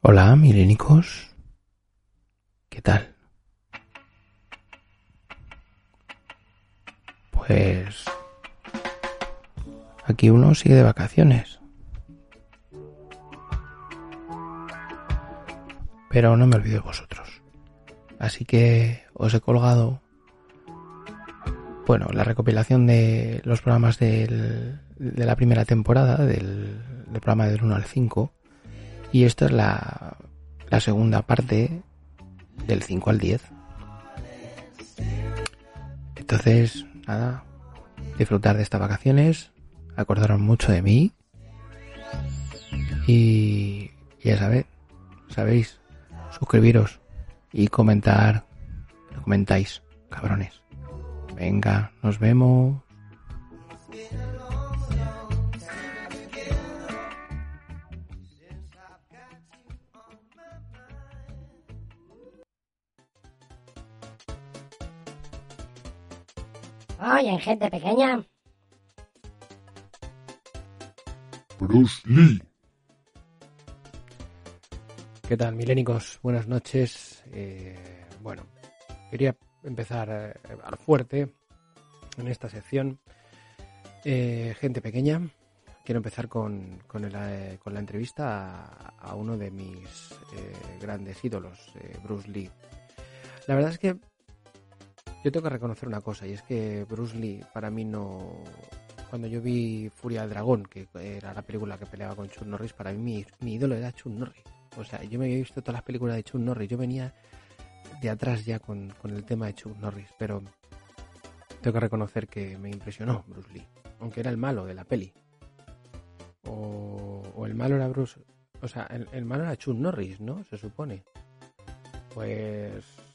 Hola, milénicos. ¿Qué tal? Pues aquí uno sigue de vacaciones. Pero no me olvido de vosotros. Así que os he colgado, bueno, la recopilación de los programas de la primera temporada, del, del programa del 1 al 5. Y esta es la, la segunda parte del 5 al 10. Entonces, nada, disfrutar de estas vacaciones, acordaros mucho de mí. Y ya sabéis, sabéis, suscribiros y comentar, no comentáis, cabrones. Venga, nos vemos. Oye, gente pequeña. Bruce Lee. ¿Qué tal, milénicos? Buenas noches. Eh, bueno, quería empezar eh, al fuerte en esta sección. Eh, gente pequeña, quiero empezar con, con, el, eh, con la entrevista a, a, uno de mis eh, grandes ídolos, eh, Bruce Lee. La verdad es que yo tengo que reconocer una cosa, y es que Bruce Lee para mí no... Cuando yo vi Furia del Dragón, que era la película que peleaba con Chuck Norris, para mí mi, mi ídolo era Chuck Norris. O sea, yo me había visto todas las películas de Chuck Norris. Yo venía de atrás ya con, con, el tema de Chuck Norris, pero tengo que reconocer que me impresionó Bruce Lee. Aunque era el malo de la peli. O, o el malo era Bruce. O sea, el, el, malo era Chuck Norris, ¿no? Se supone. Pues.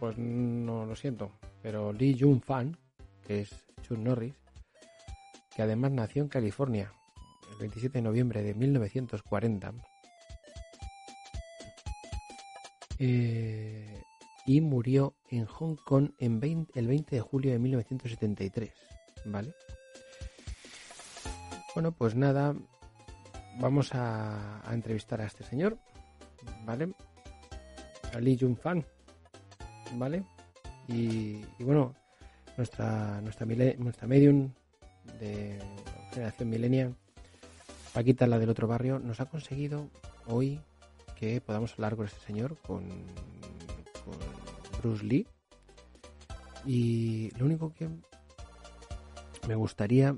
Pues no lo siento. Pero Lee Jung Fan, que es Chuck Norris, que además nació en California el 27 de noviembre de 1940 eh, y murió en Hong Kong en 20, el 20 de julio de 1973, ¿vale? Bueno, pues nada, vamos a, entrevistar a este señor, ¿vale? Lee Jung Fan, ¿vale? Y, bueno, nuestra, nuestra, nuestra medium de generación millennial, Paquita, la del otro barrio, nos ha conseguido hoy que podamos hablar con este señor, con, con, Bruce Lee. Y lo único que me gustaría,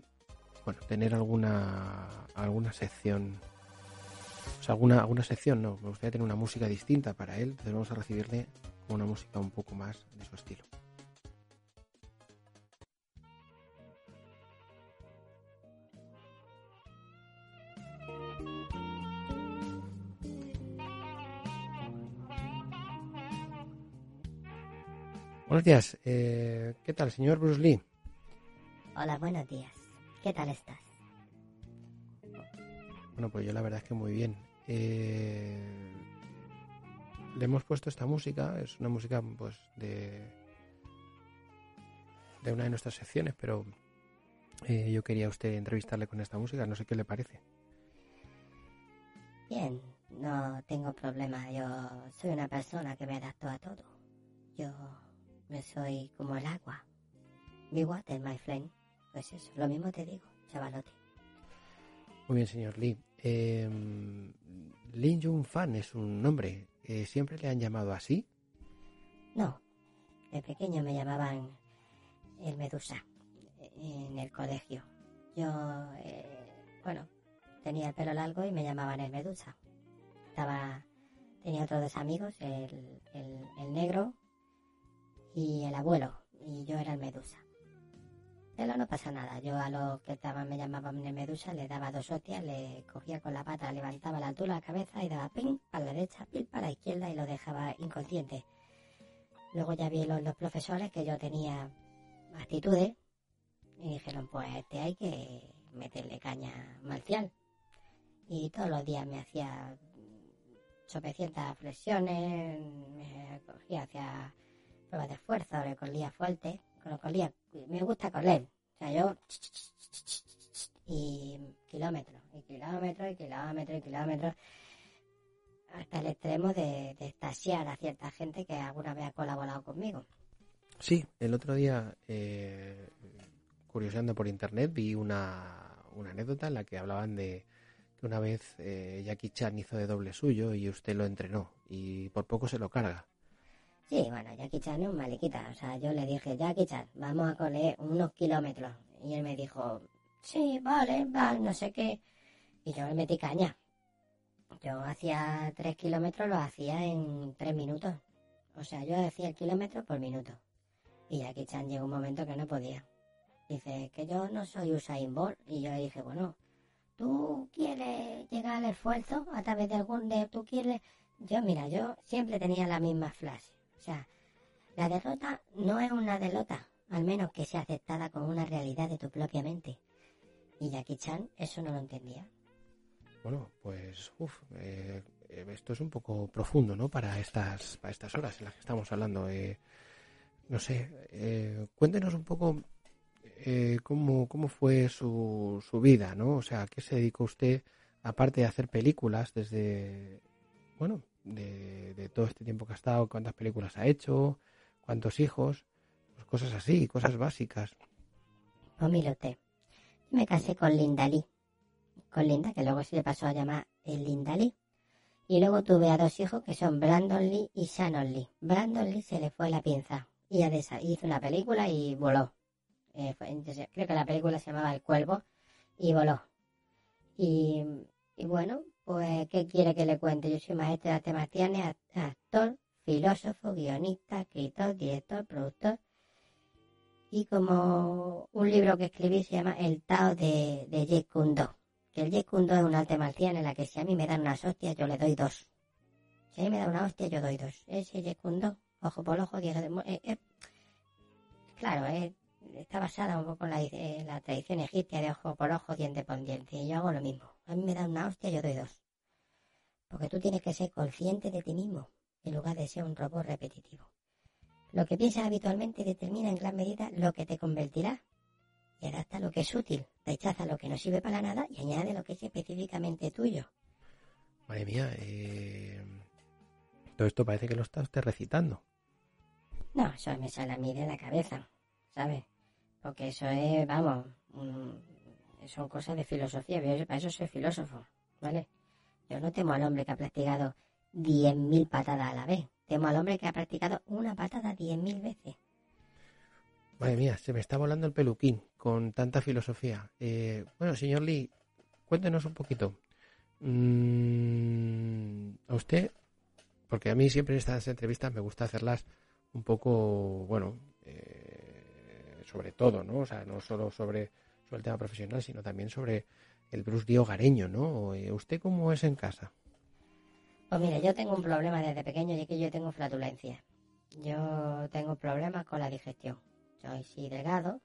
bueno, tener alguna alguna sección, o sea, alguna, alguna sección, no, me gustaría tener una música distinta para él, entonces vamos a recibirle con una música un poco más de su estilo. Buenos días. Eh, ¿Qué tal, señor Bruce Lee? Hola, buenos días. ¿Qué tal estás? Bueno, pues yo la verdad es que muy bien. Eh, le hemos puesto esta música, es una música pues de de una de nuestras secciones, pero eh, yo quería a usted entrevistarle con esta música, no sé qué le parece. Bien, no tengo problema, yo soy una persona que me adapto a todo. Yo me soy como el agua. Be water, my friend. Pues eso, lo mismo te digo, chavalote. Muy bien, señor Lee. Eh, Lin Jun Fan es un nombre. Eh, ¿Siempre le han llamado así? No. De pequeño me llamaban el Medusa en el colegio. Yo, eh, bueno, tenía el pelo largo y me llamaban el Medusa. Estaba, tenía otros dos amigos, el, el, el negro y el abuelo, y yo era el Medusa. Celo no pasa nada. Yo a los que estaban, me llamaban medusa, le daba dos hostias, le cogía con la pata, levantaba la altura la cabeza y daba ping para la derecha, ping para la izquierda y lo dejaba inconsciente. Luego ya vi los, profesores que yo tenía actitudes y dijeron, pues este hay que meterle caña marcial. Y todos los días me hacía sopecientas flexiones, me cogía hacia pruebas de esfuerzo, le colía fuerte, con lo colía, me gusta correr, o sea, yo y kilómetros, y kilómetros, y kilómetros, y kilómetros, hasta el extremo de, de a cierta gente que alguna vez ha colaborado conmigo. Sí, el otro día, eh, curioseando por internet, vi una, una anécdota en la que hablaban de que una vez eh, Jackie Chan hizo de doble suyo y usted lo entrenó y por poco se lo carga. Sí, bueno, Jackie Chan es un maliquita. O sea, yo le dije, Jackie Chan, vamos a correr unos kilómetros. Y él me dijo, sí, vale, va, no sé qué. Y yo le metí caña. Yo hacía tres kilómetros, lo hacía en tres minutos. O sea, yo hacía el kilómetro por minuto. Y Jackie Chan llegó un momento que no podía. Dice, que yo no soy Usain Bolt. Y yo le dije, bueno, ¿tú quieres llegar al esfuerzo a través de algún de... ¿Tú quieres...? Yo, mira, yo siempre tenía la misma frase. O sea, la derrota no es una derrota, al menos que sea aceptada como una realidad de tu propia mente. Y Jackie Chan eso no lo entendía. Bueno, pues uf, eh, eh, esto es un poco profundo, ¿no? Para estas, para estas horas en las que estamos hablando. Eh, no sé, eh, cuéntenos un poco eh, cómo, cómo fue su, su vida, ¿no? O sea, ¿a qué se dedicó usted, aparte de hacer películas, desde, bueno, de, todo este tiempo que ha estado, cuántas películas ha hecho, cuántos hijos, pues cosas así, cosas básicas. Yo me casé con Linda Lee. Con Linda, que luego se le pasó a llamar el Linda Lee. Y luego tuve a dos hijos que son Brandon Lee y Shannon Lee. Brandon Lee se le fue la pinza. Y hizo una película y voló. Eh, creo que la película se llamaba El Cuervo y voló. Y bueno, pues, ¿qué quiere que le cuente? Yo soy maestro de artes marciales, act- actor, filósofo, guionista, escritor, director, productor. Y como un libro que escribí se llama El Tao de, de Jeet Do. Que el Jeet Kune Do es un arte marcial en la que si a mí me dan unas hostias, yo le doy dos. Si a mí me dan una hostia, yo doy dos. Ese Jeet Kune Do, ojo por ojo, mu- eh, eh, Claro, eh, está basada un poco en la, en la tradición egipcia de ojo por ojo, diente por diente. Y yo hago lo mismo. A mí me dan una hostia, yo doy dos. Porque tú tienes que ser consciente de ti mismo, en lugar de ser un robot repetitivo. Lo que piensas habitualmente determina en gran medida lo que te convertirá. Y adapta lo que es útil, rechaza lo que no sirve para nada y añade lo que es específicamente tuyo. Madre mía, eh, todo esto parece que lo está usted recitando. No, eso me sale a mí de la cabeza, ¿sabes? Porque eso es, vamos, mm, son cosas de filosofía. Yo para eso soy filósofo, ¿vale? Yo no temo al hombre que ha practicado 10.000 patadas a la vez. Temo al hombre que ha practicado una patada 10.000 veces. Madre mía, se me está volando el peluquín con tanta filosofía. Eh, bueno, señor Lee, cuéntenos un poquito. Mm, a usted, porque a mí siempre en estas entrevistas me gusta hacerlas un poco, bueno, eh, sobre todo, ¿no? O sea, no solo sobre, sobre el tema profesional, sino también sobre el Bruce Lee hogareño, ¿no? Eh, ¿Usted cómo es en casa? Pues mire, yo tengo un problema desde pequeño y es que yo tengo flatulencia. Yo tengo problemas con la digestión. Soy sí delgado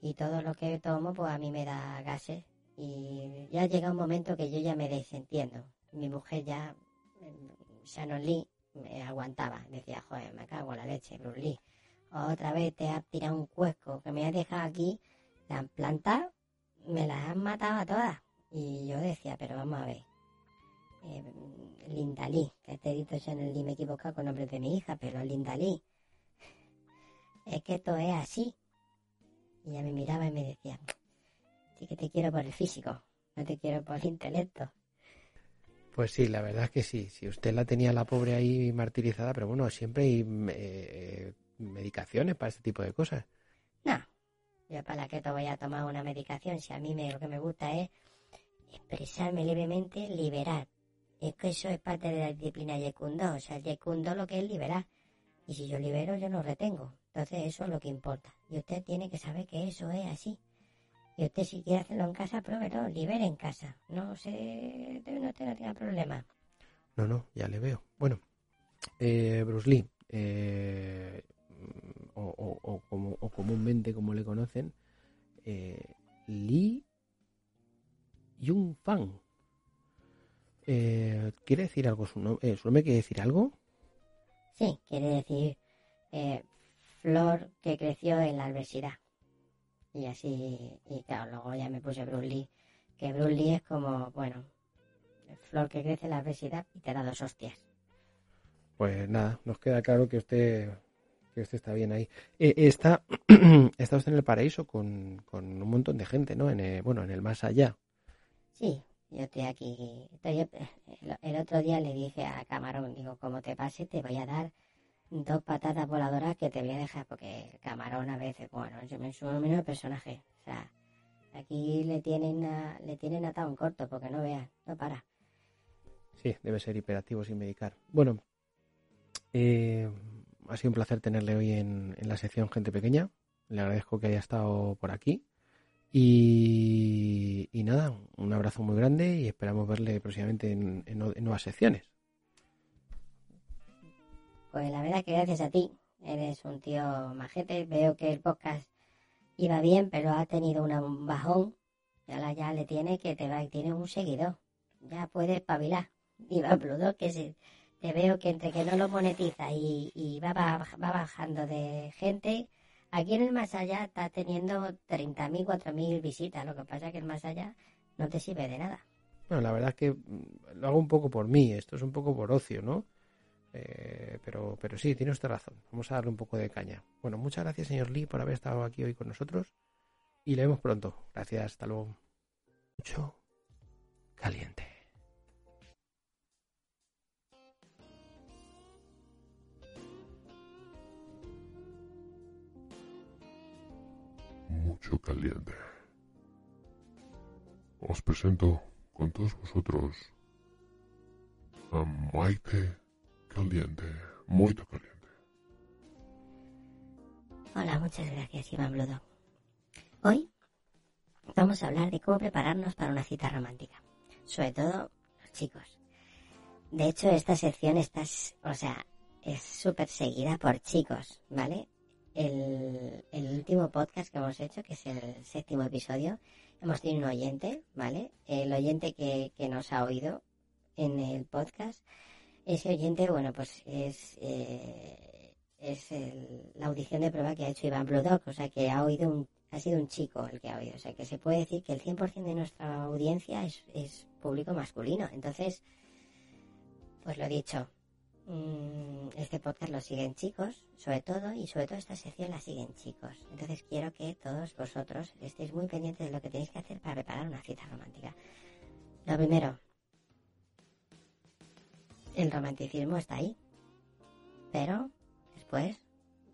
y todo lo que tomo pues a mí me da gases y ya llega un momento que yo ya me desentiendo. Mi mujer ya, mm, Shannon Lee, me aguantaba. Decía, joder, me cago en la leche, Bruce Lee. Otra vez te has tirado un cuesco que me has dejado aquí, la han plantado, me las han matado a todas. Y yo decía, pero vamos a ver, eh, Linda Lee, que te he dicho Shannon Lee, me he equivocado con el nombre de mi hija, pero Linda Lee, es que esto es así. Y ella me miraba y me decía, sí que te quiero por el físico, no te quiero por el intelecto. Pues sí, la verdad es que sí. Si usted la tenía la pobre ahí martirizada, pero bueno, siempre hay eh, medicaciones para este tipo de cosas. No, yo para que te voy a tomar una medicación si a mí me, lo que me gusta es expresarme libremente, liberar. Es que eso es parte de la disciplina Yekundo, o sea, Yekundo lo que es liberar. Y si yo libero, yo no retengo. Entonces eso es lo que importa. Y usted tiene que saber que eso es así. Y usted si quiere hacerlo en casa, pruébelo, libere en casa. No se, no, usted no tenga problema. No, no, ya le veo. Bueno, eh, Bruce Lee, eh, o, o- o como, o comúnmente como le conocen, eh, Lee Jung Fan. Eh, ¿Quiere decir algo su nombre? ¿Su nombre quiere decir algo? Sí, quiere decir eh, flor que creció en la adversidad. Y así, y claro, luego ya me puse Bruce Lee, que Bruce Lee es como, bueno, flor que crece en la adversidad y te da dos hostias. Pues nada, nos queda claro que usted, que usted está bien ahí. Eh, está, está usted en el paraíso con, con un montón de gente, ¿no? En el- bueno, en el más allá. Sí, yo estoy aquí. estoy- el, otro día le dije a Camarón, digo, como te pase, te voy a dar dos patatas voladoras que te voy a dejar, porque Camarón a veces, bueno, yo me subo menos personaje. O sea, aquí le tienen, a- le tienen atado en corto, porque no veas, no para. Sí, debe ser hiperactivo sin medicar. Bueno, eh, ha sido un placer tenerle hoy en, en la sección Gente Pequeña. Le agradezco que haya estado por aquí. Y, y nada, un abrazo muy grande y esperamos verle próximamente en, en nuevas secciones. Pues la verdad que gracias a ti, eres un tío majete. Veo que el podcast iba bien, pero ha tenido un bajón. Y ahora ya le tiene que te va, tiene un seguidor. Ya puedes espabilar. Y va Pluto, que si te veo que entre que no lo monetiza y, va, baj- va bajando de gente, aquí en el más allá está teniendo 30.000, 4.000 visitas. Lo que pasa es que el más allá no te sirve de nada. Bueno, la verdad es que mm, lo hago un poco por mí, esto es un poco por ocio, ¿no? Eh, pero, pero sí, tiene usted razón. Vamos a darle un poco de caña. Bueno, muchas gracias, señor Lee, por haber estado aquí hoy con nosotros. Y le vemos pronto. Gracias, hasta luego. Mucho caliente. Mucho caliente. Os presento con todos vosotros a Maite Caliente. Muy caliente. Hola, muchas gracias, Iván Bludo. Hoy vamos a hablar de cómo prepararnos para una cita romántica. Sobre todo los chicos. De hecho, esta sección está, o sea, es súper seguida por chicos, ¿vale? El, el último podcast que hemos hecho, que es el séptimo episodio, hemos tenido un oyente, ¿vale? El oyente que, que nos ha oído en el podcast, ese oyente, bueno, pues es, eh, es el- la audición de prueba que ha hecho Iván Bludok, o sea que ha oído un, ha sido un chico el que ha oído, o sea que se puede decir que el 100% de nuestra audiencia es, es público masculino. Entonces, pues lo dicho, este podcast lo siguen chicos, sobre todo, y sobre todo esta sección la siguen chicos. Entonces quiero que todos vosotros estéis muy pendientes de lo que tenéis que hacer para preparar una cita romántica. Lo primero, el romanticismo está ahí, pero después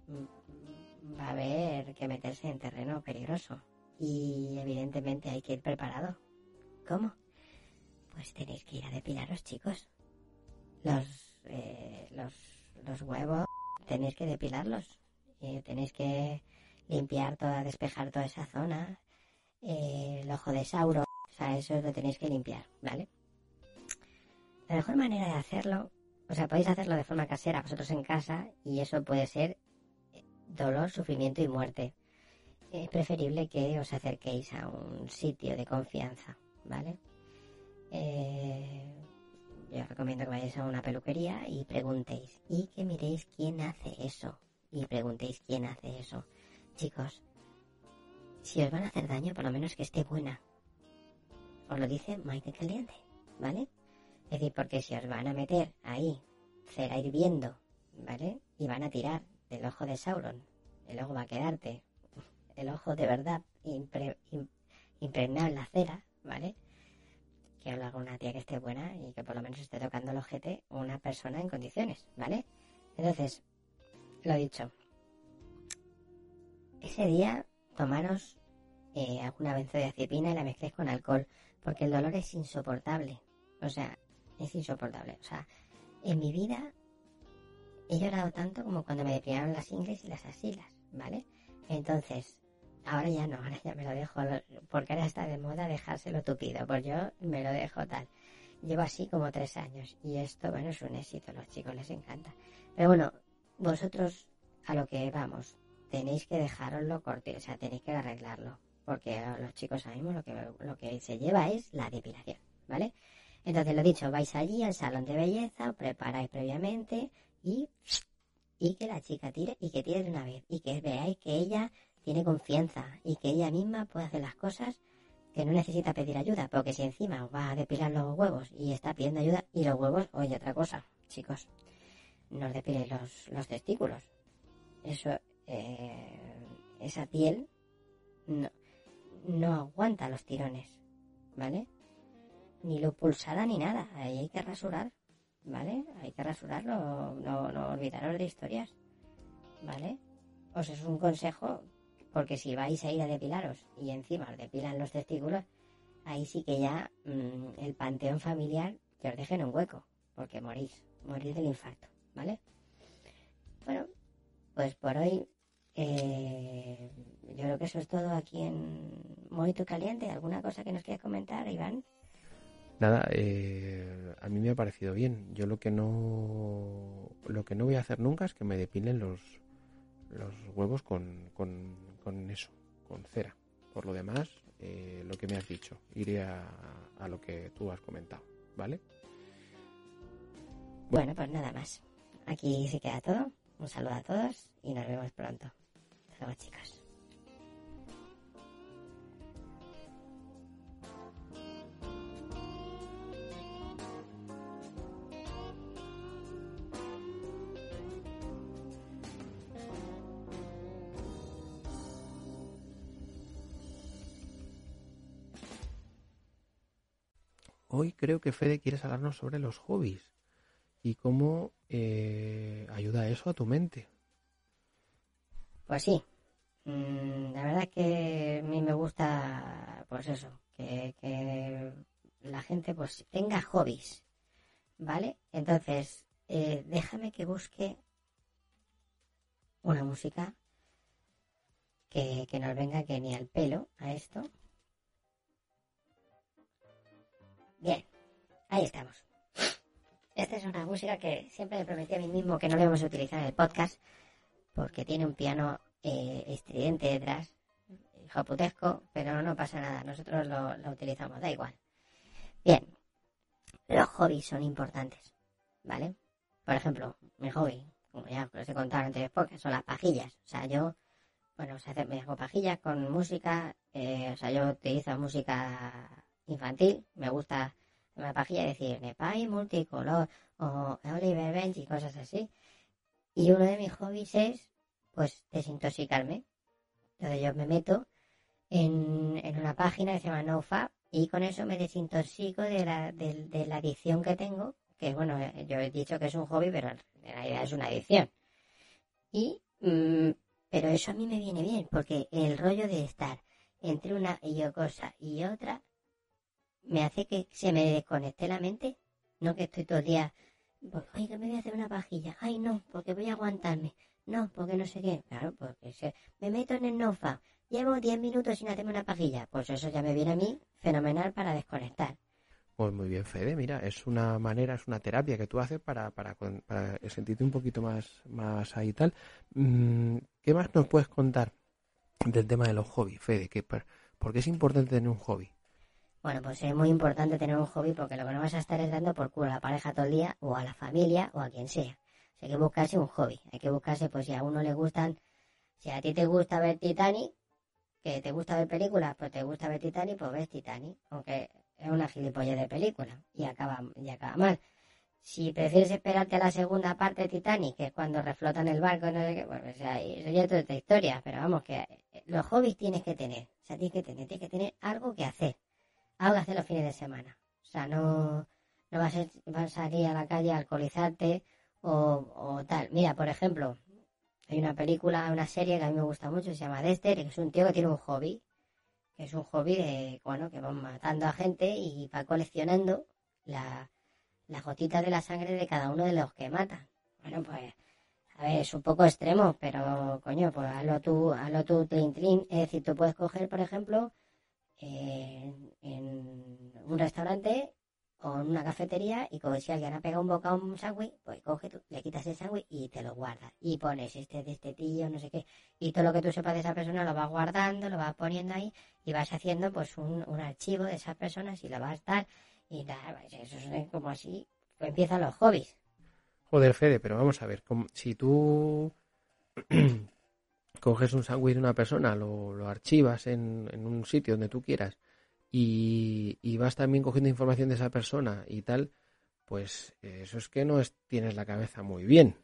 mm, va a haber que meterse en terreno peligroso y evidentemente hay que ir preparado. ¿Cómo? Pues tenéis que ir a depilaros, chicos. Los, eh, los, los huevos tenéis que depilarlos. Eh, tenéis que limpiar toda, despejar toda esa zona. Eh, el ojo de Sauro, o sea, eso lo tenéis que limpiar, ¿vale? La mejor manera de hacerlo, o sea, podéis hacerlo de forma casera vosotros en casa y eso puede ser dolor, sufrimiento y muerte. Es preferible que os acerquéis a un sitio de confianza, ¿vale? Eh, yo os recomiendo que vayáis a una peluquería y preguntéis y que miréis quién hace eso y preguntéis quién hace eso. Chicos, si os van a hacer daño, por lo menos que esté buena. Os lo dice Maite Caliente, ¿vale? Es decir, porque si os van a meter ahí cera hirviendo, ¿vale? Y van a tirar del ojo de Sauron, el ojo va a quedarte, el ojo de verdad impre- im- impregnado la cera, ¿vale? Que lo haga una tía que esté buena y que por lo menos esté tocando el ojete una persona en condiciones, ¿vale? Entonces, lo dicho, ese día tomaros eh, alguna benzodiazepina y la mezcléis con alcohol, porque el dolor es insoportable. O sea, es insoportable. O sea, en mi vida he llorado tanto como cuando me depilaron las ingles y las axilas. ¿vale? Entonces, ahora ya no, ahora ya me lo dejo, porque ahora está de moda dejárselo tupido, pues yo me lo dejo tal. Llevo así como tres años y esto, bueno, es un éxito, a los chicos les encanta. Pero bueno, vosotros a lo que vamos, tenéis que dejaroslo corto, o sea, tenéis que arreglarlo, porque los chicos sabemos lo que, lo que se lleva es la depilación, ¿vale? Entonces, lo dicho, vais allí al salón de belleza, preparáis previamente y, y que la chica tire y que tire de una vez y que veáis que ella tiene confianza y que ella misma puede hacer las cosas que no necesita pedir ayuda, porque si encima va a depilar los huevos y está pidiendo ayuda y los huevos, oye, otra cosa, chicos, no os depilen los, los testículos. Eso, eh, esa piel no, aguanta los tirones, ¿vale? Ni lo pulsada ni nada, ahí hay que rasurar, ¿vale? Hay que rasurarlo, no, no olvidaros de historias, ¿vale? Os es un consejo porque si vais a ir a depilaros y encima os depilan los testículos, ahí sí que ya mm, el panteón familiar que os dejen un hueco, porque morís, morís del infarto, ¿vale? Bueno, pues por hoy eh, yo creo que eso es todo aquí en Moito Caliente. ¿Alguna cosa que nos quieras comentar, Iván? Nada, eh, a mí me ha parecido bien. Yo lo que no lo que no voy a hacer nunca es que me depilen los los huevos con, con, con eso, con cera. Por lo demás, eh, lo que me has dicho, iré a, lo que tú has comentado, ¿vale? Bueno, pues nada más. Aquí se queda todo. Un saludo a todos y nos vemos pronto. Hasta luego. Hoy creo que Fede quieres hablarnos sobre los hobbies y cómo eh, ayuda eso a tu mente. Pues sí, mm, la verdad que a mí me gusta, pues eso, que, la gente pues tenga hobbies, ¿vale? Entonces, eh, déjame que busque una música que, que nos venga que ni al pelo a esto. Bien, ahí estamos. Esta es una música que siempre me prometí a mí mismo que no le vamos a utilizar en el podcast porque tiene un piano eh, estridente detrás, joputesco, pero no pasa nada, nosotros lo, utilizamos, da igual. Bien, los hobbies son importantes, ¿vale? Por ejemplo, mi hobby, como ya os he contado antes, porque son las pajillas. O sea, yo, bueno, me hago pajillas con música, eh, o sea, yo utilizo música infantil, me gusta una pajilla decir Nepal multicolor o Oliver Bench y cosas así. Y uno de mis hobbies es, pues, desintoxicarme. Entonces yo me meto en, en una página que se llama NoFap y con eso me desintoxico de la, de, de la adicción que tengo, que bueno, yo he dicho que es un hobby, pero en realidad es una adicción. Y, mmm, pero eso a mí me viene bien, porque el rollo de estar entre una cosa y otra me hace que se me desconecte la mente. No que estoy todo el día, pues, ay, que me voy a hacer una pajilla. Ay, no, porque voy a aguantarme. No, porque no sé qué. Claro, porque me meto en el nofa. Llevo 10 minutos sin hacerme una pajilla. Pues eso ya me viene a mí fenomenal para desconectar. Pues muy bien, Fede. Mira, es una manera, es una terapia que tú haces para, para, para sentirte un poquito más, más ahí y tal. Mm, ¿Qué más nos puedes contar del tema de los hobbies, Fede? ¿Qué, ¿Por qué es importante tener un hobby? Bueno, pues es muy importante tener un hobby porque lo que no vas a estar es dando por culo a la pareja todo el día o a la familia o a quien sea. Hay que buscarse un hobby. Hay que buscarse, pues si a uno le gustan, si a ti te gusta ver Titanic, que te gusta ver películas, pues te gusta ver Titanic, pues ves Titanic. Aunque es una gilipollas de película y acaba, y acaba mal. Si prefieres esperarte a la segunda parte de Titanic, que es cuando reflotan el barco, no sé qué, bueno, o sea, eso ya es otra historia. Pero vamos, que los hobbies tienes que tener. O sea, tienes que tener, tienes que tener algo que hacer algo que hacer los fines de semana. O sea, no, no vas, a, vas a salir a la calle a alcoholizarte o, o, tal. Mira, por ejemplo, hay una película, una serie que a mí me gusta mucho, se llama Dexter, que es un tío que tiene un hobby, que es un hobby de, bueno, que va matando a gente y va coleccionando la, las gotitas de la sangre de cada uno de los que mata. Bueno, pues A ver, es un poco extremo, pero coño, pues hazlo tú, hazlo tú, tlin, tlin. Es decir, tú puedes coger, por ejemplo, en un restaurante o en una cafetería y como si alguien ha pegado un boca a un sándwich, pues coge tú, le quitas el sándwich y te lo guardas. Y pones este de este tío, no sé qué. Y todo lo que tú sepas de esa persona lo vas guardando, lo vas poniendo ahí y vas haciendo pues un, un archivo de esas personas y lo vas a estar. Y nada, pues eso es como así, pues empiezan los hobbies. Joder, Fede, pero vamos a ver, como- si tú coges un sándwich de una persona, lo, lo archivas en, en un sitio donde tú quieras y, y vas también cogiendo información de esa persona y tal, pues eso es que no es- tienes la cabeza muy bien.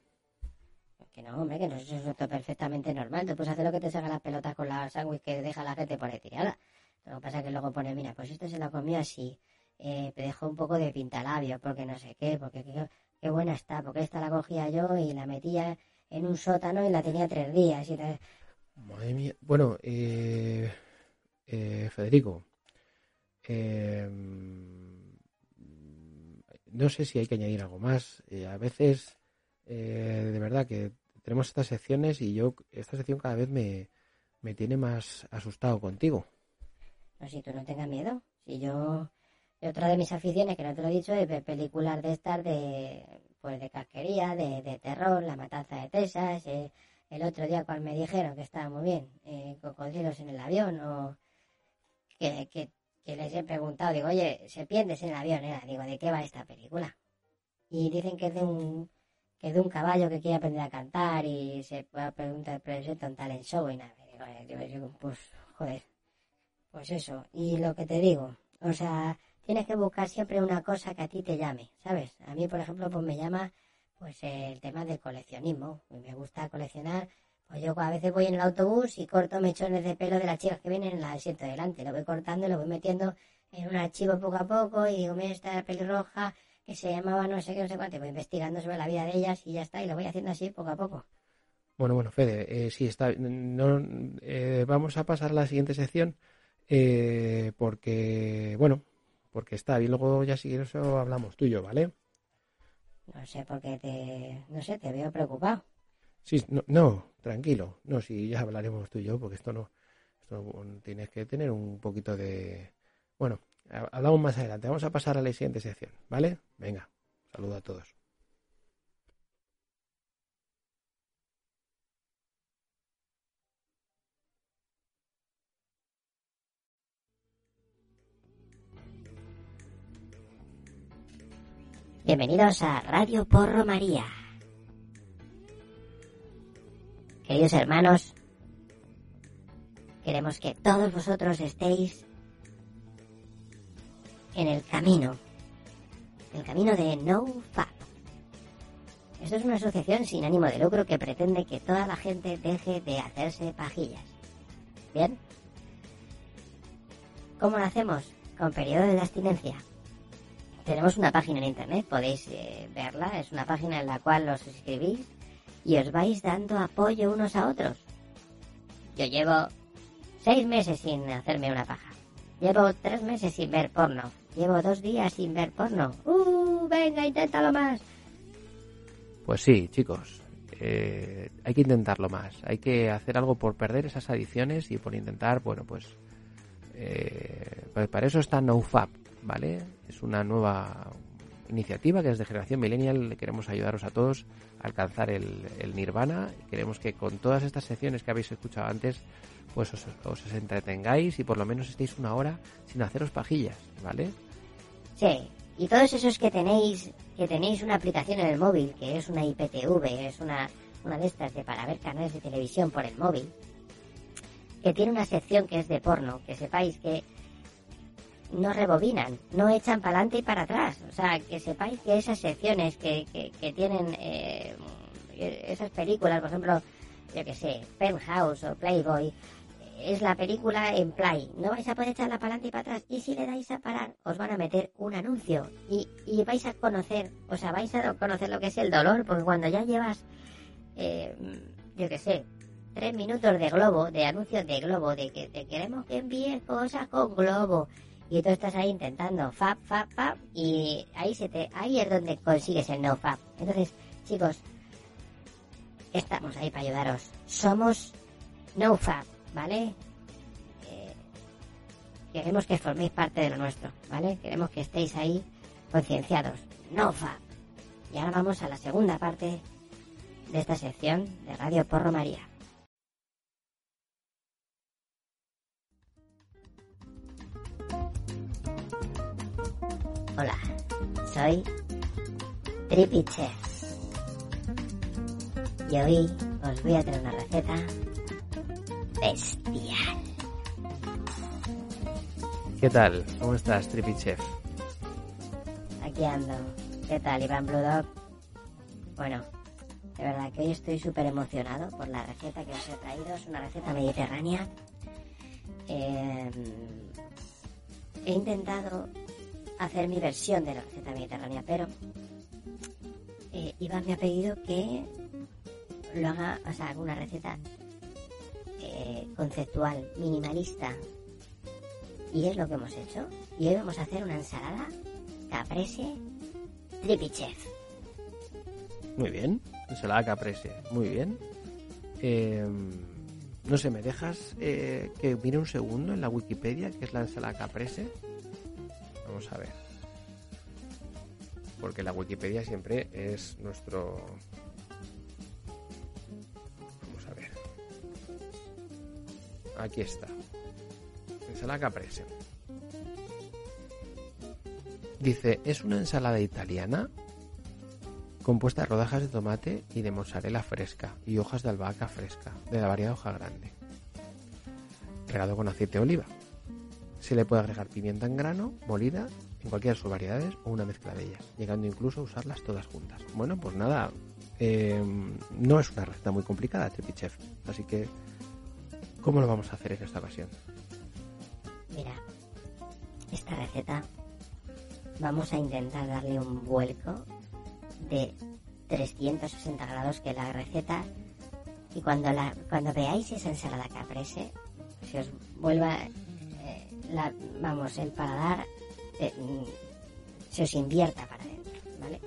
Que no, hombre, que no, eso es perfectamente normal. Tú puedes hacer lo que te salga las pelotas con la sándwich que deja la gente por ahí tirada. Lo que pasa es que luego pone, mira, pues este se la comió así. Eh, me dejó un poco de pintalabio, porque no sé qué, porque qué, qué buena está, porque esta la cogía yo y la metía en un sótano y la tenía tres días. Y tal. Madre mía. Bueno, eh, eh, Federico, eh, no sé si hay que añadir algo más. Eh, a veces, eh, de verdad, que tenemos estas secciones y yo, esta sección cada vez me, me tiene más asustado contigo. No, si tú no tengas miedo. Si yo, otra de mis aficiones, que no te lo he dicho, es ver películas de estas de, pues de casquería, de, de terror, La Matanza de Texas, eh, el otro día cual me dijeron que estaba muy bien, eh, cocodrilos en el avión, o que, que, les he preguntado, digo, oye, serpientes en el avión, era, digo, ¿de qué va esta película? Y dicen que es de un, que es de un caballo que quiere aprender a cantar y se pregunta, presenta un talent show y nada, digo, pues, joder, pues eso, y lo que te digo, o sea, tienes que buscar siempre una cosa que a ti te llame, ¿sabes? A mí, por ejemplo, pues me llama pues el tema del coleccionismo. Me gusta coleccionar. Pues yo a veces voy en el autobús y corto mechones de pelo de las chicas que vienen en el asiento delante. Lo voy cortando y lo voy metiendo en un archivo poco a poco y digo, mira, esta pelirroja que se llamaba no sé qué, no sé cuánto. Y voy investigando sobre la vida de ellas y ya está. Y lo voy haciendo así poco a poco. Bueno, bueno, Fede, eh, sí, está. No, eh, vamos a pasar a la siguiente sección eh, porque, bueno, porque está bien. Luego ya si eso hablamos tú y yo, ¿vale? No sé por qué te... No sé, te veo preocupado. Sí, no, no, tranquilo. No, sí, ya hablaremos tú y yo, porque esto no, esto no- tienes que tener un poquito de. Bueno, ha- hablamos más adelante. Vamos a pasar a la siguiente sección, ¿vale? Venga, saludo a todos. Bienvenidos a Radio Porro María. Queridos hermanos, queremos que todos vosotros estéis en el camino, el camino de No Fab. Esto es una asociación sin ánimo de lucro que pretende que toda la gente deje de hacerse pajillas. ¿Bien? ¿Cómo lo hacemos? Con periodo de abstinencia. Tenemos una página en internet, podéis eh, verla, es una página en la cual os suscribís y os vais dando apoyo unos a otros. Yo llevo seis meses sin hacerme una paja. Llevo tres meses sin ver porno. Llevo dos días sin ver porno. ¡Uh! Venga, inténtalo más. Pues sí, chicos, eh, hay que intentarlo más. Hay que hacer algo por perder esas adicciones y por intentar, bueno, pues, eh, pues para eso está NoFap, ¿vale? Es una nueva iniciativa que desde Generación Millennial queremos ayudaros a todos a alcanzar el, el nirvana. Queremos que con todas estas secciones que habéis escuchado antes, pues os, os entretengáis y por lo menos estéis una hora sin haceros pajillas, ¿vale? Sí, y todos esos que tenéis que tenéis una aplicación en el móvil, que es una IPTV, es una, una de estas de para ver canales de televisión por el móvil, que tiene una sección que es de porno, que sepáis que no rebobinan, no echan para adelante y para atrás. O sea, que sepáis que esas secciones que, que, que tienen eh, esas películas, por ejemplo, yo que sé, Penthouse o Playboy, es la película en play. No vais a poder echarla para adelante y para atrás. Y si le dais a parar, os van a meter un anuncio. Y, y vais a conocer, o sea, vais a conocer lo que es el dolor, porque cuando ya llevas, eh, yo que sé, tres minutos de globo, de anuncio de globo, de que te queremos que envíes cosas con globo. Y tú estás ahí intentando fab, fab, fab, y ahí se te, ahí es donde consigues el no fab. Entonces, chicos, estamos ahí para ayudaros. Somos NoFab, ¿vale? Eh, queremos que forméis parte de lo nuestro, ¿vale? Queremos que estéis ahí concienciados. NoFab. Y ahora vamos a la segunda parte de esta sección de Radio Porro María. Hola, soy Trippy. Y hoy os voy a traer una receta bestial. ¿Qué tal? ¿Cómo estás, Trippy Chef? Aquí ando. ¿Qué tal, Iván Blue Dog? Bueno, de verdad que hoy estoy súper emocionado por la receta que os he traído. Es una receta mediterránea. Eh, he intentado hacer mi versión de la receta mediterránea, pero eh, Iván me ha pedido que lo haga, o sea, haga una receta eh, conceptual, minimalista. Y es lo que hemos hecho. Y hoy vamos a hacer una ensalada caprese tripichef. Muy bien. Ensalada caprese. Muy bien. Eh, no sé, ¿me dejas eh, que mire un segundo en la Wikipedia qué es la ensalada caprese? Vamos a ver. Porque la Wikipedia siempre es nuestro... Vamos a ver. Aquí está. Ensalada caprese. Dice, es una ensalada italiana compuesta de rodajas de tomate y de mozzarella fresca y hojas de albahaca fresca, de la variedad hoja grande, regado con aceite de oliva. Se le puede agregar pimienta en grano, molida, en cualquiera de sus variedades o una mezcla de ellas, llegando incluso a usarlas todas juntas. Bueno, pues nada, eh, no es una receta muy complicada, Chef, así que, ¿cómo lo vamos a hacer en esta ocasión? Mira, esta receta vamos a intentar darle un vuelco de 360 grados que la receta y cuando la cuando veáis esa ensalada caprese se os vuelva la, vamos el paladar eh, se os invierta para adentro vale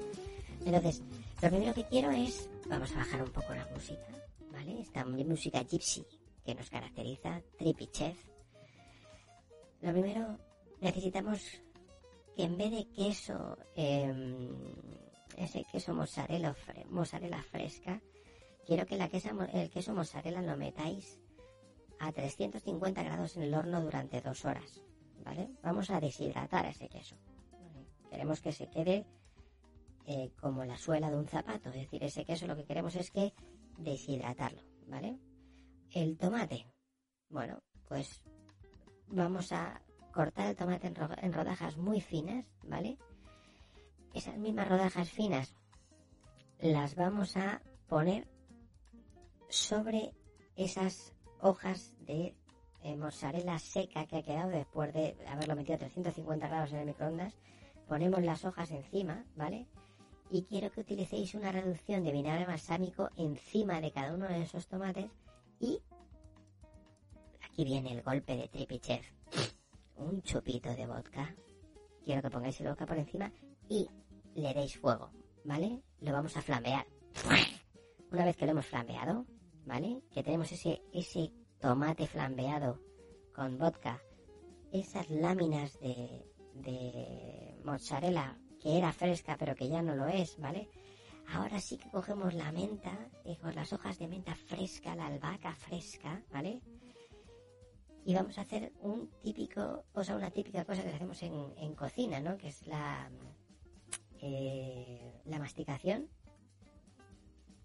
entonces lo primero que quiero es vamos a bajar un poco la música vale esta música gypsy que nos caracteriza trippy chef. Lo primero necesitamos que en vez de queso eh, ese queso mozzarella, mozzarella fresca, quiero que la queso, el queso mozzarella lo metáis a 350 grados en el horno durante dos horas. ¿Vale? Vamos a deshidratar ese queso. Queremos que se quede eh, como la suela de un zapato. Es decir, ese queso lo que queremos es que deshidratarlo. ¿Vale? El tomate. Bueno, pues vamos a cortar el tomate en, en rodajas muy finas, ¿vale? esas mismas rodajas finas las vamos a poner sobre esas hojas de eh, mozzarella seca que ha quedado después de haberlo metido a 350 grados en el microondas. Ponemos las hojas encima, ¿vale? Y quiero que utilicéis una reducción de vinagre balsámico encima de cada uno de esos tomates. Y aquí viene el golpe de Trippy Chef. Un chupito de vodka. Quiero que pongáis el vodka por encima y le deis fuego, ¿vale? Lo vamos a flamear. Una vez que lo hemos flambeado, ¿vale? Que tenemos ese, ese tomate flambeado con vodka, esas láminas de, de mozzarella que era fresca pero que ya no lo es, ¿vale? Ahora sí que cogemos la menta, eh, con las hojas de menta fresca, la albahaca fresca, ¿vale? Y vamos a hacer un típico, o sea, una típica cosa que hacemos en, en cocina, ¿no? Que es la, eh, la masticación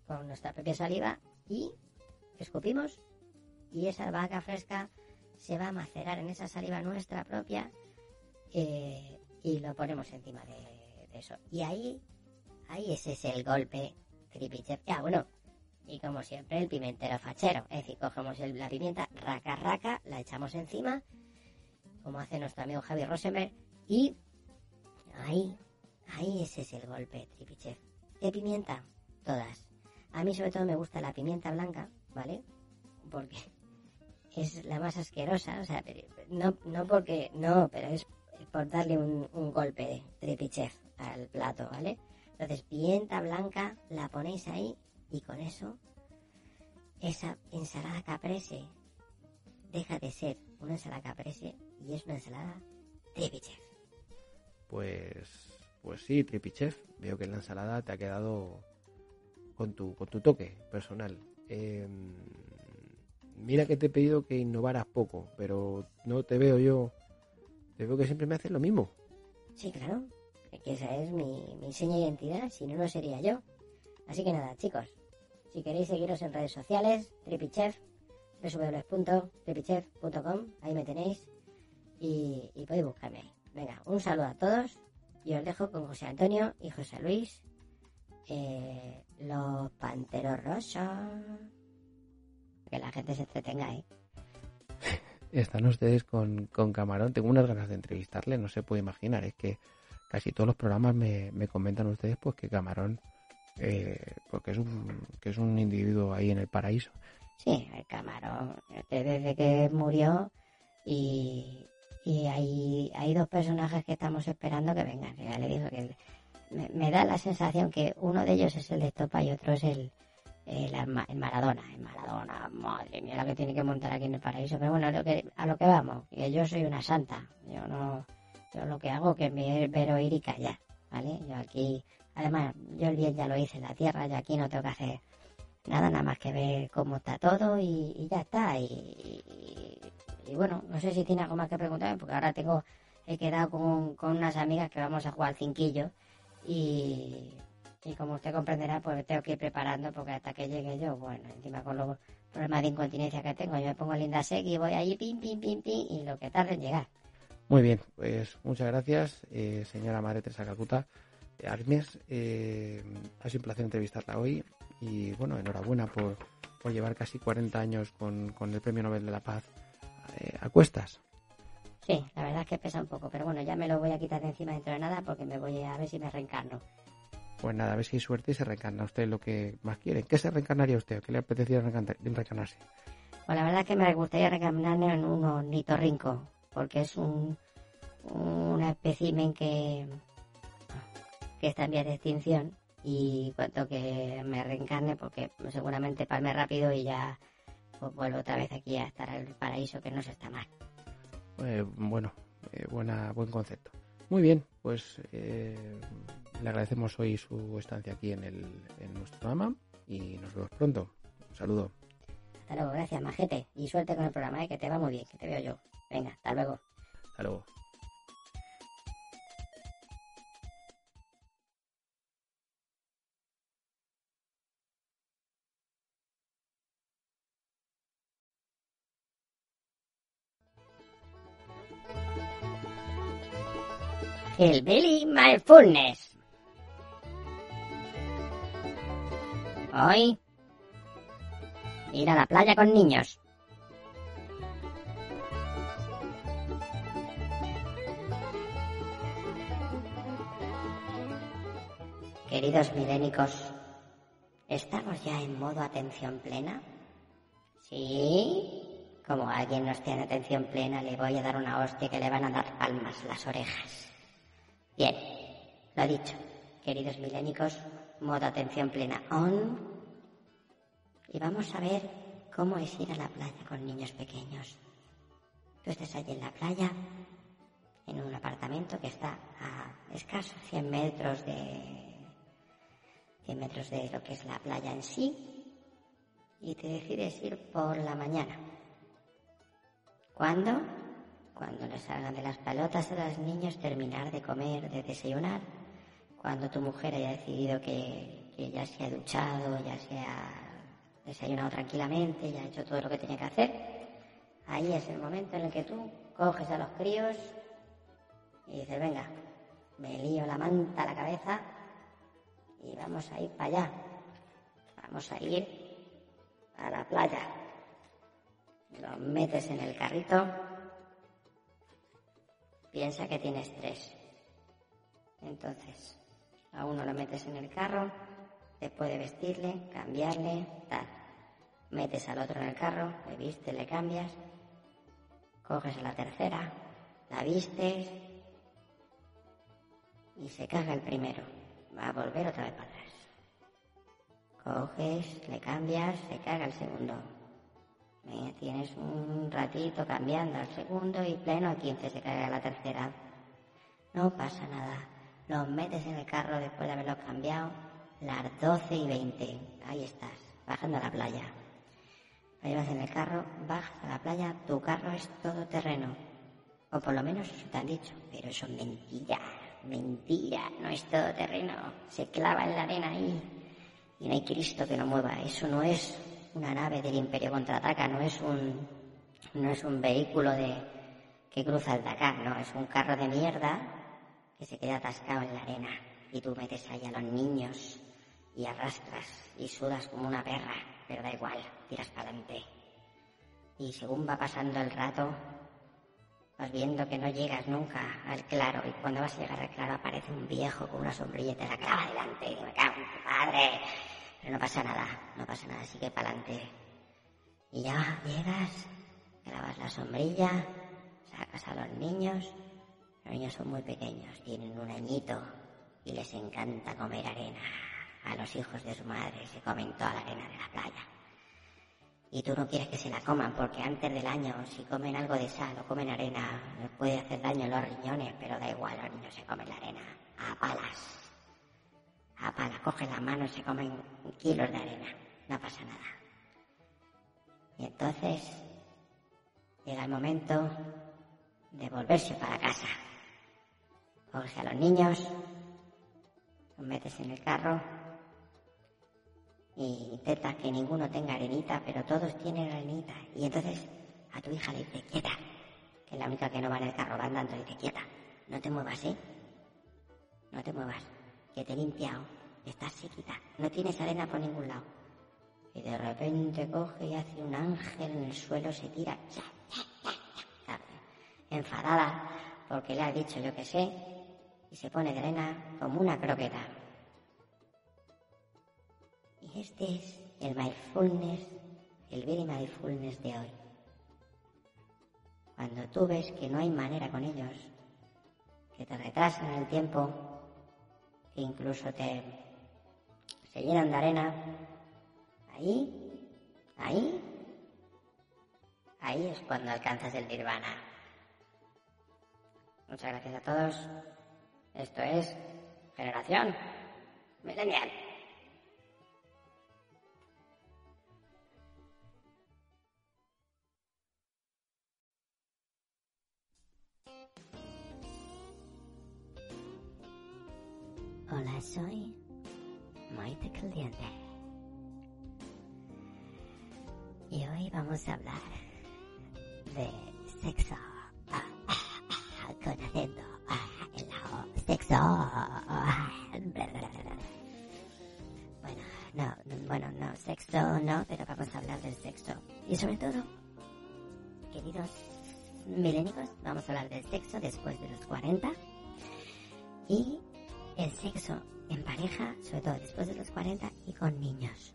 con nuestra propia saliva y escupimos y esa vaca fresca se va a macerar en esa saliva nuestra propia eh, y lo ponemos encima de, eso. Y ahí, ahí ese es el golpe creepy chef. Ah, bueno, y como siempre el pimentero fachero. Es decir, cogemos la pimienta, raca, raca, la echamos encima, como hace nuestro amigo Javi Rosenberg, y ahí Ahí ese es el golpe, Tripichef. ¿Qué pimienta? Todas. A mí sobre todo me gusta la pimienta blanca, ¿vale? Porque es la más asquerosa, o sea, no, no porque, no, pero es por darle un, un golpe de tripichef al plato, ¿vale? Entonces, pimienta blanca la ponéis ahí y con eso esa ensalada caprese deja de ser una ensalada caprese y es una ensalada tripichef. Pues, pues sí, Tripichef. Veo que la ensalada te ha quedado con tu, con tu toque personal. Eh, mira que te he pedido que innovaras poco, pero no te veo yo. Te veo que siempre me haces lo mismo. Sí, claro. Es que esa es mi, mi seña de identidad, si no, no sería yo. Así que nada, chicos. Si queréis seguiros en redes sociales, Tripichef, www.tripichef.com, ahí me tenéis y, y podéis buscarme ahí. Venga, un saludo a todos y os dejo con José Antonio y José Luis, eh, los Panteros Rosos. Que la gente se entretenga ahí. Están ustedes con, con Camarón. Tengo unas ganas de entrevistarle, no se puede imaginar. Es que casi todos los programas me, me comentan ustedes pues que Camarón, eh, porque es un, que es un individuo ahí en el paraíso. Sí, el camarón, este, desde que murió y, y hay, hay dos personajes que estamos esperando que vengan. Ya le digo que el- me, me da la sensación que uno de ellos es el de Estopa y otro es el, el, el Maradona. El Maradona, madre mía, la que tiene que montar aquí en el paraíso. Pero bueno, a lo que, a lo que vamos, que yo soy una santa. Yo no, yo lo que hago que me ver oír y callar, ¿vale? Yo aquí, además, yo el bien ya lo hice en la tierra, yo aquí no tengo que hacer nada, nada más que ver cómo está todo y, y ya está. Y bueno, no sé si tiene algo más que preguntarme, porque ahora tengo, he quedado con, con unas amigas que vamos a jugar al cinquillo y, y como usted comprenderá, pues tengo que ir preparando porque hasta que llegue yo, bueno, encima con los problemas de incontinencia que tengo, yo me pongo linda sec y voy allí, pim, pim, pim, pim, y lo que tarde en llegar. Muy bien, pues muchas gracias, eh, señora Madre Teresa Calcuta. Eh, Agnes, eh, ha sido un placer entrevistarla hoy y bueno, enhorabuena por, por llevar casi 40 años con, con el Premio Nobel de la Paz eh, a cuestas. Sí, la verdad es que pesa un poco, pero bueno, ya me lo voy a quitar de encima dentro de nada porque me voy a ver si me reencarno. Pues nada, a ver si hay suerte y se reencarna usted lo que más quiere. ¿Qué se reencarnaría usted? ¿Qué le apetecería reencarnar- reencarnarse? Pues la verdad es que me gustaría reencarnarme en un ornitorrinco, porque es un, un espécimen que, que está en vía de extinción y cuanto que me reencarne, porque seguramente palme rápido y ya pues vuelvo otra vez aquí a estar en el paraíso, que no se está mal. Eh, bueno, eh, buena, buen concepto. Muy bien, pues eh, le agradecemos hoy su estancia aquí en, el, en nuestro programa y nos vemos pronto. Un saludo. Hasta luego, gracias, majete, y suerte con el programa, ¿eh? que te va muy bien, que te veo yo. Venga, hasta luego. Hasta luego. Hillbilly Mindfulness. Hoy, ir a la playa con niños. Queridos milénicos, ¿estamos ya en modo atención plena? ¿Sí? Como alguien no esté en atención plena, le voy a dar una hostia que le van a dar palmas las orejas. Bien, lo dicho, queridos milénicos, modo atención plena on. Y vamos a ver cómo es ir a la playa con niños pequeños. Tú estás allí en la playa, en un apartamento que está a escasos 100 metros de 100 metros de lo que es la playa en sí, y te decides ir por la mañana. ¿Cuándo? Cuando les salgan de las pelotas a los niños terminar de comer, de desayunar, cuando tu mujer haya decidido que, que ya se ha duchado, ya se ha desayunado tranquilamente, ya ha hecho todo lo que tenía que hacer, ahí es el momento en el que tú coges a los críos y dices, venga, me lío la manta a la cabeza y vamos a ir para allá. Vamos a ir a la playa. Los metes en el carrito. Piensa que tienes tres. Entonces, a uno lo metes en el carro, después de vestirle, cambiarle, tal. Metes al otro en el carro, le vistes, le cambias. Coges a la tercera, la vistes y se caga el primero. Va a volver otra vez para atrás. Coges, le cambias, se carga el segundo. Tienes un ratito cambiando al segundo y pleno a 15 se carga la tercera. No pasa nada. Los metes en el carro después de haberlo cambiado. Las 12 y 20. Ahí estás, bajando a la playa. Llevas en el carro, bajas a la playa, tu carro es todo terreno. O por lo menos eso te han dicho. Pero eso es mentira. Mentira, no es todo terreno. Se clava en la arena ahí. Y no hay Cristo que lo mueva. Eso no es una nave del Imperio contraataca, no es un, no es un vehículo de, que cruza el Dakar, no, es un carro de mierda que se queda atascado en la arena y tú metes ahí a los niños y arrastras y sudas como una perra, pero da igual, tiras para adelante. Y según va pasando el rato, vas viendo que no llegas nunca al claro y cuando vas a llegar al claro aparece un viejo con una sombrilla y te la clava delante y me cago en tu padre. Pero no pasa nada, no pasa nada, sigue para adelante. Y ya llegas, grabas la sombrilla, sacas a los niños. Los niños son muy pequeños, tienen un añito y les encanta comer arena. A los hijos de su madre se comen toda la arena de la playa. Y tú no quieres que se la coman porque antes del año, si comen algo de sal o comen arena, les puede hacer daño en los riñones, pero da igual, los niños se comen la arena a palas a pala, cogen la mano y se comen kilos de arena. No pasa nada. Y entonces llega el momento de volverse para casa. Coges a los niños, los metes en el carro y intentas que ninguno tenga arenita, pero todos tienen arenita. Y entonces a tu hija le dice, quieta, que es la única que no va en el carro, va andando, y dice, quieta, no te muevas, ¿eh? No te muevas que te he limpiado, estás sequita, no tienes arena por ningún lado. Y de repente coge y hace un ángel en el suelo, se tira, enfadada porque le ha dicho yo que sé, y se pone de arena como una croqueta. Y este es el mindfulness, el very mindfulness de hoy. Cuando tú ves que no hay manera con ellos, que te retrasan el tiempo, incluso te se llenan de arena. Ahí, ahí, ahí es cuando alcanzas el nirvana. Muchas gracias a todos. Esto es Generación Millennial. Soy Maite Caliente. Y hoy vamos a hablar de sexo. Conociendo el sexo. Bueno, no, bueno, no, sexo no, pero vamos a hablar del sexo. Y sobre todo, queridos milénicos, vamos a hablar del sexo después de los 40 y el sexo en pareja, sobre todo después de los 40 y con niños.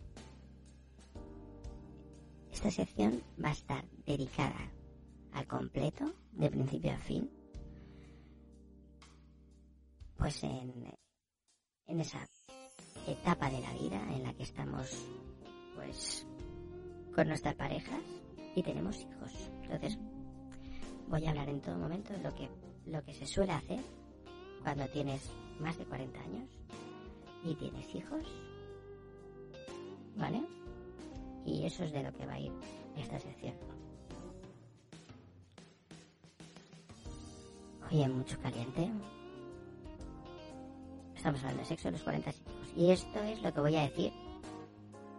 Esta sección va a estar dedicada al completo, de principio a fin, pues en, en esa etapa de la vida en la que estamos, pues, con nuestras parejas y tenemos hijos. Entonces, voy a hablar en todo momento de lo que, lo que se suele hacer cuando tienes más de 40 años y tienes hijos, ¿vale? Y eso es de lo que va a ir esta sección. Oye, mucho caliente. Estamos hablando de sexo de los 40 hijos. Y esto es lo que voy a decir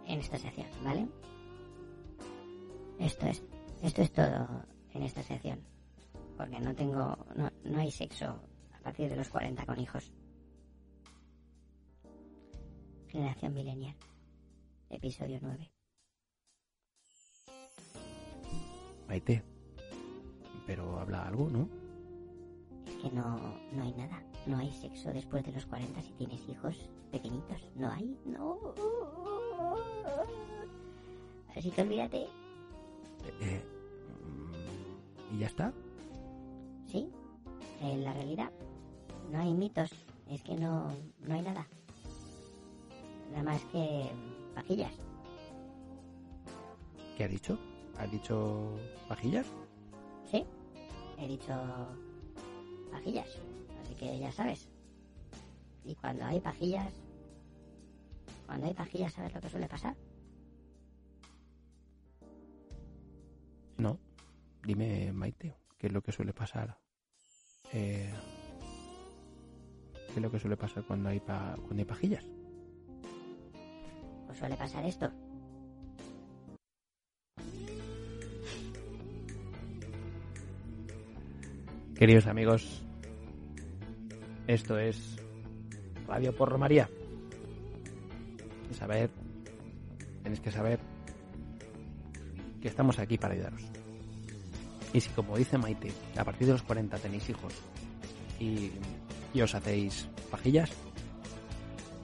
en esta sección, ¿vale? Esto es, esto es todo en esta sección. Porque no tengo, no, no hay sexo a partir de los 40 con hijos. Generación Millennial, episodio 9. Maite, pero habla algo, ¿no? Es que no, no hay nada. No hay sexo después de los 40 si tienes hijos pequeñitos. No hay, no. Así que olvídate. Eh, ¿Y ya está? Sí, en la realidad no hay mitos. Es que no, no hay nada. Nada más que pajillas. ¿Qué ha dicho? ¿Ha dicho pajillas? Sí, he dicho pajillas. Así que ya sabes. Y cuando hay pajillas, cuando hay pajillas, ¿sabes lo que suele pasar? No. Dime, Maite, ¿qué es lo que suele pasar? Eh, ¿Qué es lo que suele pasar cuando hay, pa- cuando hay pajillas? Suele pasar esto. Queridos amigos, esto es Radio Porro María. Saber, tenéis que saber que estamos aquí para ayudaros. Y si, como dice Maite, a partir de los 40 tenéis hijos y, y os hacéis pajillas,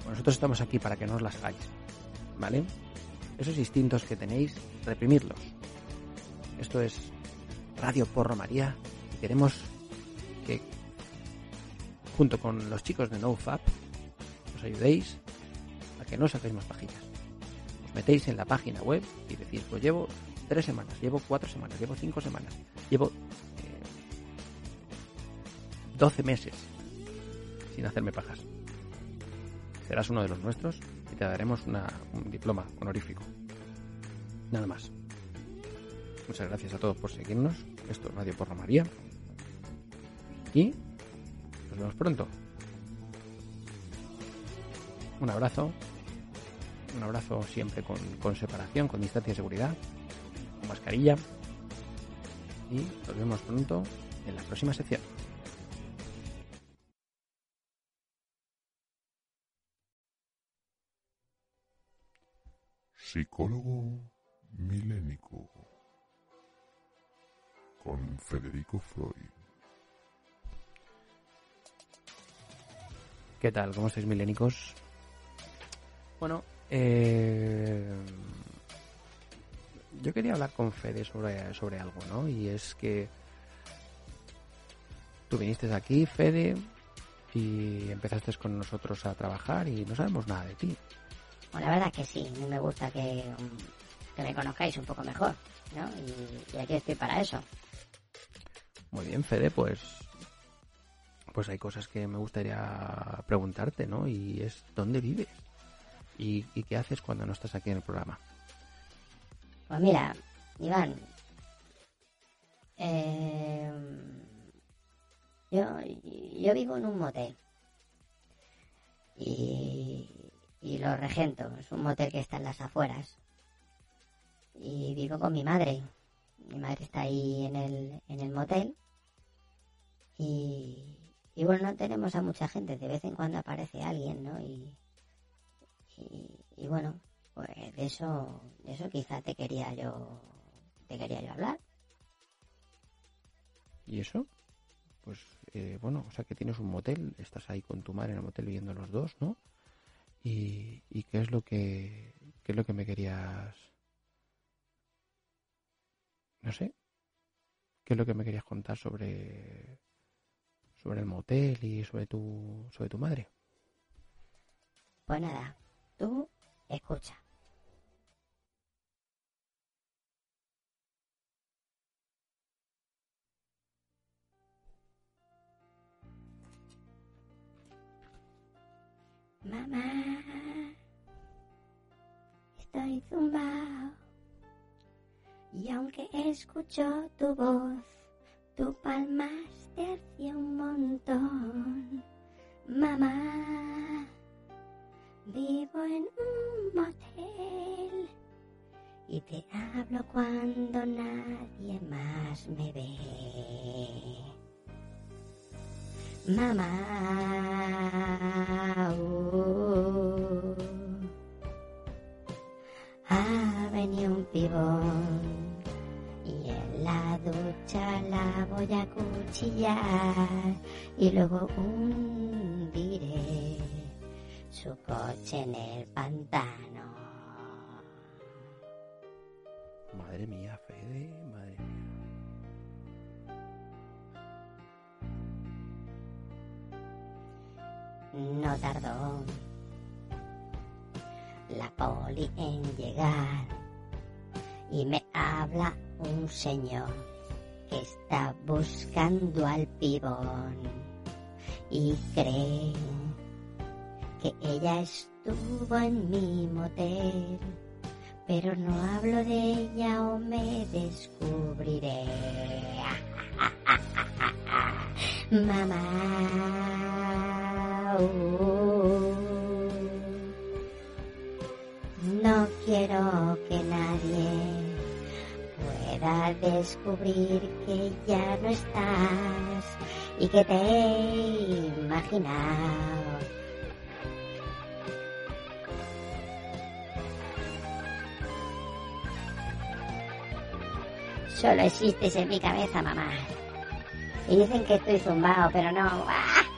nosotros estamos aquí para que no os las hagáis. ¿Vale? Esos instintos que tenéis, reprimirlos. Esto es Radio Porro María y queremos que junto con los chicos de NoFap os ayudéis a que no saquéis más pajillas. Os metéis en la página web y decís, pues llevo tres semanas, llevo cuatro semanas, llevo cinco semanas, llevo eh, 12 meses sin hacerme pajas. Serás uno de los nuestros te daremos una- un diploma honorífico. Nada más. Muchas gracias a todos por seguirnos. Esto es Radio Porra María. Y nos vemos pronto. Un abrazo. Un abrazo siempre con, con separación, con distancia de seguridad, con mascarilla. Y nos vemos pronto en la próxima sección. Psicólogo milénico. Con Federico Freud. ¿Qué tal? ¿Cómo estáis, milénicos? Bueno, eh, yo quería hablar con Fede sobre, sobre algo, ¿no? Y es que tú viniste aquí, Fede, y empezaste con nosotros a trabajar y no sabemos nada de ti. Bueno, la verdad que sí, a mí me gusta que, um, que me conozcáis un poco mejor, ¿no? Y, y aquí estoy para eso. Muy bien, Fede, pues pues hay cosas que me gustaría preguntarte, ¿no? Y es ¿dónde vives? ¿Y, y qué haces cuando no estás aquí en el programa? Pues mira, Iván, eh, yo, yo vivo en un motel y, y lo regento. Es un motel que está en las afueras y vivo con mi madre. Mi madre está ahí en el, en el motel y, y bueno, no tenemos a mucha gente. De vez en cuando aparece alguien, ¿no? Y, y, bueno, pues de eso, de eso quizá te quería yo, te quería yo hablar. ¿Y eso? Pues eh, bueno, o sea que tienes un motel, estás ahí con tu madre en el motel viviendo los dos, ¿no? ¿Y, y qué es lo que qué es lo que me querías no sé qué es lo que me querías contar sobre sobre el motel y sobre tu sobre tu madre? Pues nada, tú escucha. Mamá, estoy zumbao y aunque escucho tu voz, tu palmas tercia un montón. Mamá, vivo en un motel y te hablo cuando nadie más me ve. Mamá, uh, ha venido un pibón y en la ducha la voy a cuchillar y luego hundiré su coche en el pantano. Madre mía, Fede, No tardó. la poli en llegar y me habla un señor que está buscando al pibón y cree que ella estuvo en mi motel, pero no hablo de ella o me descubriré. Mamá. No quiero que nadie pueda descubrir que ya no estás y que te he imaginado. Solo existes en mi cabeza, mamá. Y dicen que estoy zumbao, pero no. Veo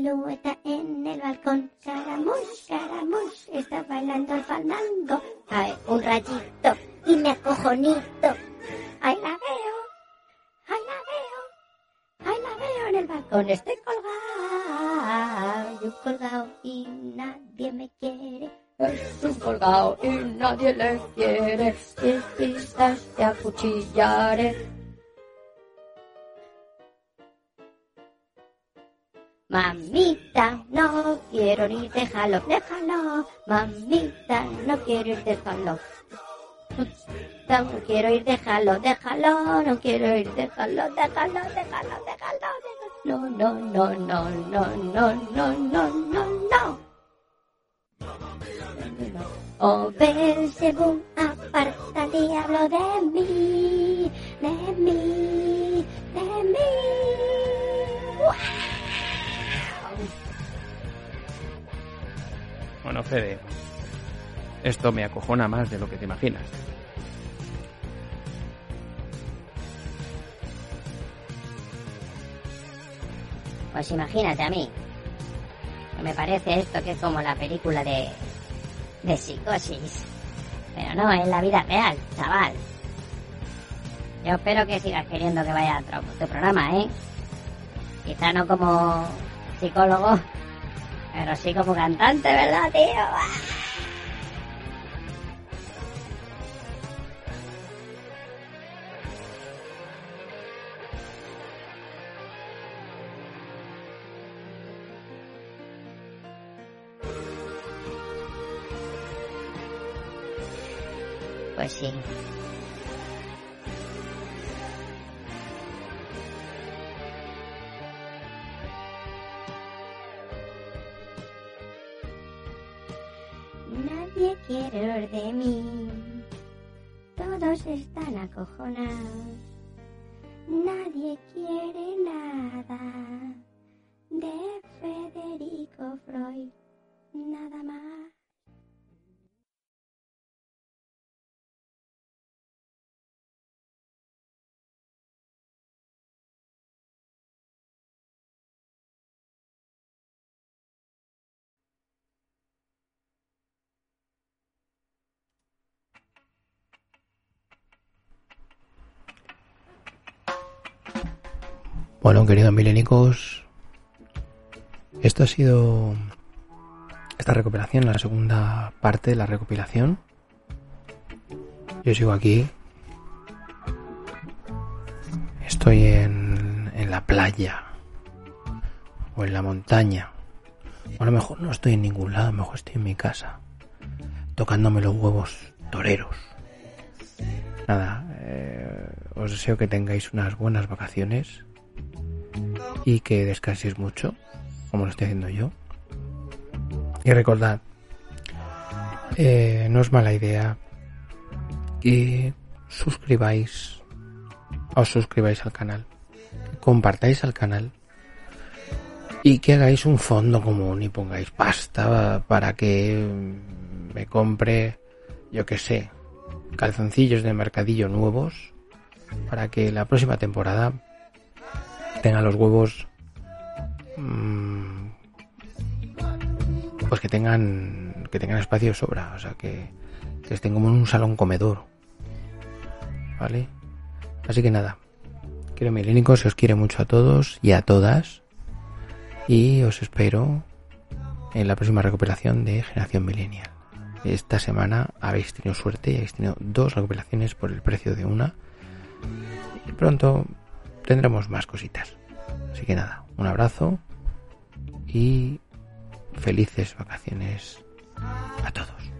silueta en el balcón. Caramush, caramush, está bailando el fandango. Cae un rayito y me acojonito. Ahí la veo, ahí la veo, ahí la veo en el balcón. Estoy colgado, yo colgado y nadie me quiere. Estoy colgado y nadie le quiere. Si pisas te acuchillaré. Mamita, no quiero ni déjalo, déjalo. Mamita, no quiero ir, déjalo. No quiero ir, déjalo, déjalo. No quiero ir, déjalo, déjalo, déjalo, déjalo. No, no, no, no, no, no, no, no, no, no. Oh, Belzebú, aparta diablo de mí, de mí, de mí. Bueno, Fede, esto me acojona más de lo que te imaginas. Pues imagínate a mí. Me parece esto que es como la película de, de psicosis. Pero no, es la vida real, chaval. Yo espero que sigas queriendo que vaya a tu programa, ¿eh? Quizá no como psicólogo, pero sí como cantante, ¿verdad, tío? Nada más. Bueno, queridos milénicos, esto ha sido esta recopilación, la segunda parte de la recopilación. Yo sigo aquí. Estoy en, en la playa o en la montaña. O a lo mejor no estoy en ningún lado, a lo mejor estoy en mi casa, tocándome los huevos toreros. Nada, eh, os deseo que tengáis unas buenas vacaciones y que descanséis mucho, como lo estoy haciendo yo. Y recordad, eh, no es mala idea que suscribáis, os suscribáis al canal, que compartáis al canal y que hagáis un fondo común y pongáis pasta para que me compre, yo que sé, calzoncillos de mercadillo nuevos para que la próxima temporada tenga los huevos mm, pues que tengan que tengan espacio de sobra o sea que que estén como en un salón comedor. ¿Vale? Así que nada, quiero milénicos, se os quiere mucho a todos y a todas. Y os espero en la próxima recuperación de Generación Millennial. Esta semana habéis tenido suerte y habéis tenido dos recuperaciones por el precio de una. Y pronto tendremos más cositas. Así que nada, un abrazo y felices vacaciones a todos.